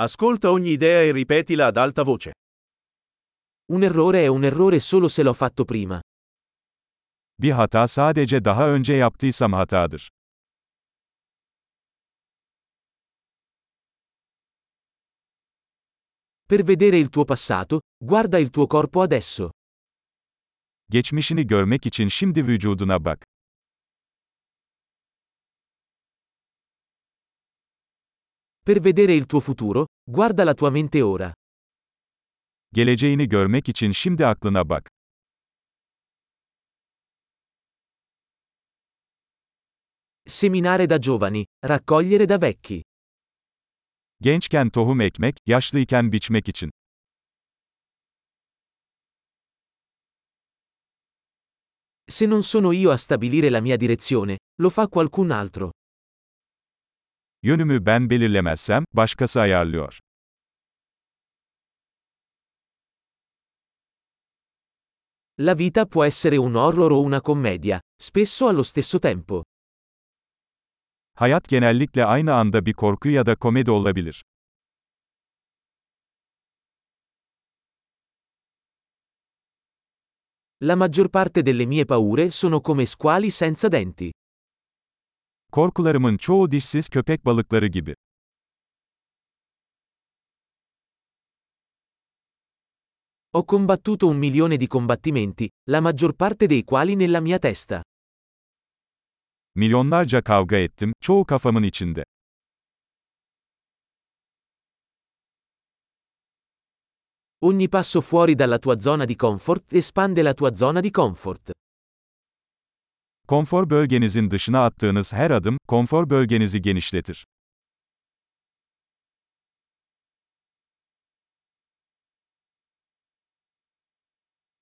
Ascolta ogni idea e ripetila ad alta voce. Un errore è un errore solo se l'ho fatto prima. Bir hata sadece daha önce yaptıysam hatadır. Per vedere il tuo passato, guarda il tuo corpo adesso. Geçmişini görmek için şimdi vücuduna bak. Per vedere il tuo futuro, guarda la tua mente ora. Geleceğini görmek için şimdi aklına bak. Seminare da giovani, raccogliere da vecchi. Gençken tohum ekmek, yaşlıyken biçmek için. Se non sono io a stabilire la mia direzione, lo fa qualcun altro. Yönümü ben belirlemezsem, başkası ayarlıyor. La vita può essere un horror o una commedia, spesso allo stesso tempo. Hayat genellikle aynı anda bir korku ya da komedi olabilir. La maggior parte delle mie paure sono come squali senza denti. Korkularımın çoğu dişsiz köpek balıkları gibi. Ho combattuto un milione di combattimenti, la maggior parte dei quali nella mia testa. Milyonlarca kavga ettim, çoğu kafamın içinde. Ogni passo fuori dalla tua zona di comfort espande la tua zona di comfort. Konfor bölgenizin dışına attığınız her adım, konfor bölgenizi genişletir.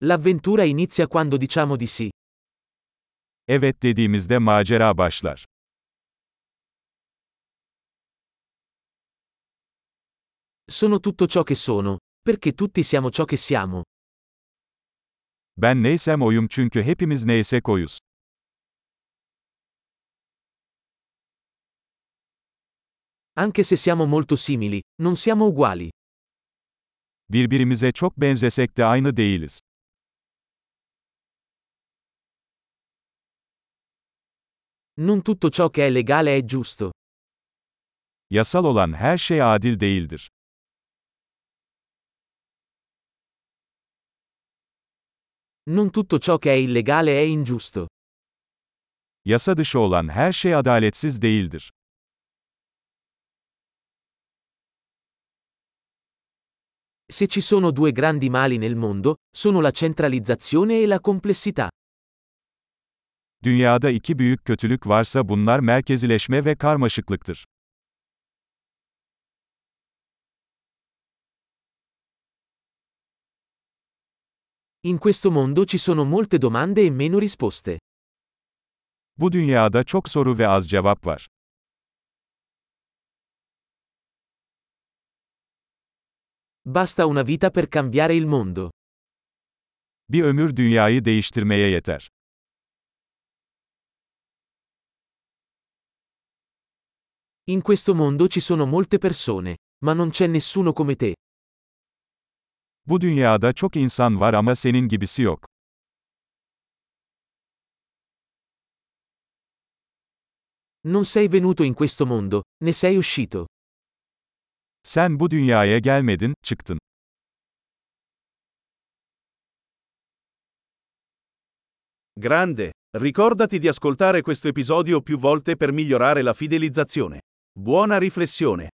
L'avventura inizia quando diciamo di sì. Evet dediğimizde macera başlar. Sono tutto ciò che sono, perché tutti siamo ciò che siamo. Ben neysem oyum çünkü hepimiz neysek oyuz. Anche se siamo molto simili, non siamo uguali. Birbirimize çok benzesek de aynı değiliz. Non tutto ciò che è legale è giusto. Yasal olan her şey adil değildir. Non tutto ciò che è illegale è ingiusto. Yasa dışı olan her şey adaletsiz değildir. Se ci sono due grandi mali nel mondo, sono la centralizzazione e la complessità. Dünyada iki büyük kötülük varsa bunlar merkezileşme ve karmaşıklıktır. In questo mondo ci sono molte domande e meno risposte. Bu dünyada çok soru ve az cevap var. Basta una vita per cambiare il mondo. Bir ömür dünyayı değiştirmeye yeter. In questo mondo ci sono molte persone, ma non c'è nessuno come te. Bu dünyada çok insan var ama senin gibisi yok. Non sei venuto in questo mondo, ne sei uscito. Sen bu dünyaya gelmedin, çıktın. Grande! Ricordati di ascoltare questo episodio più volte per migliorare la fidelizzazione. Buona riflessione!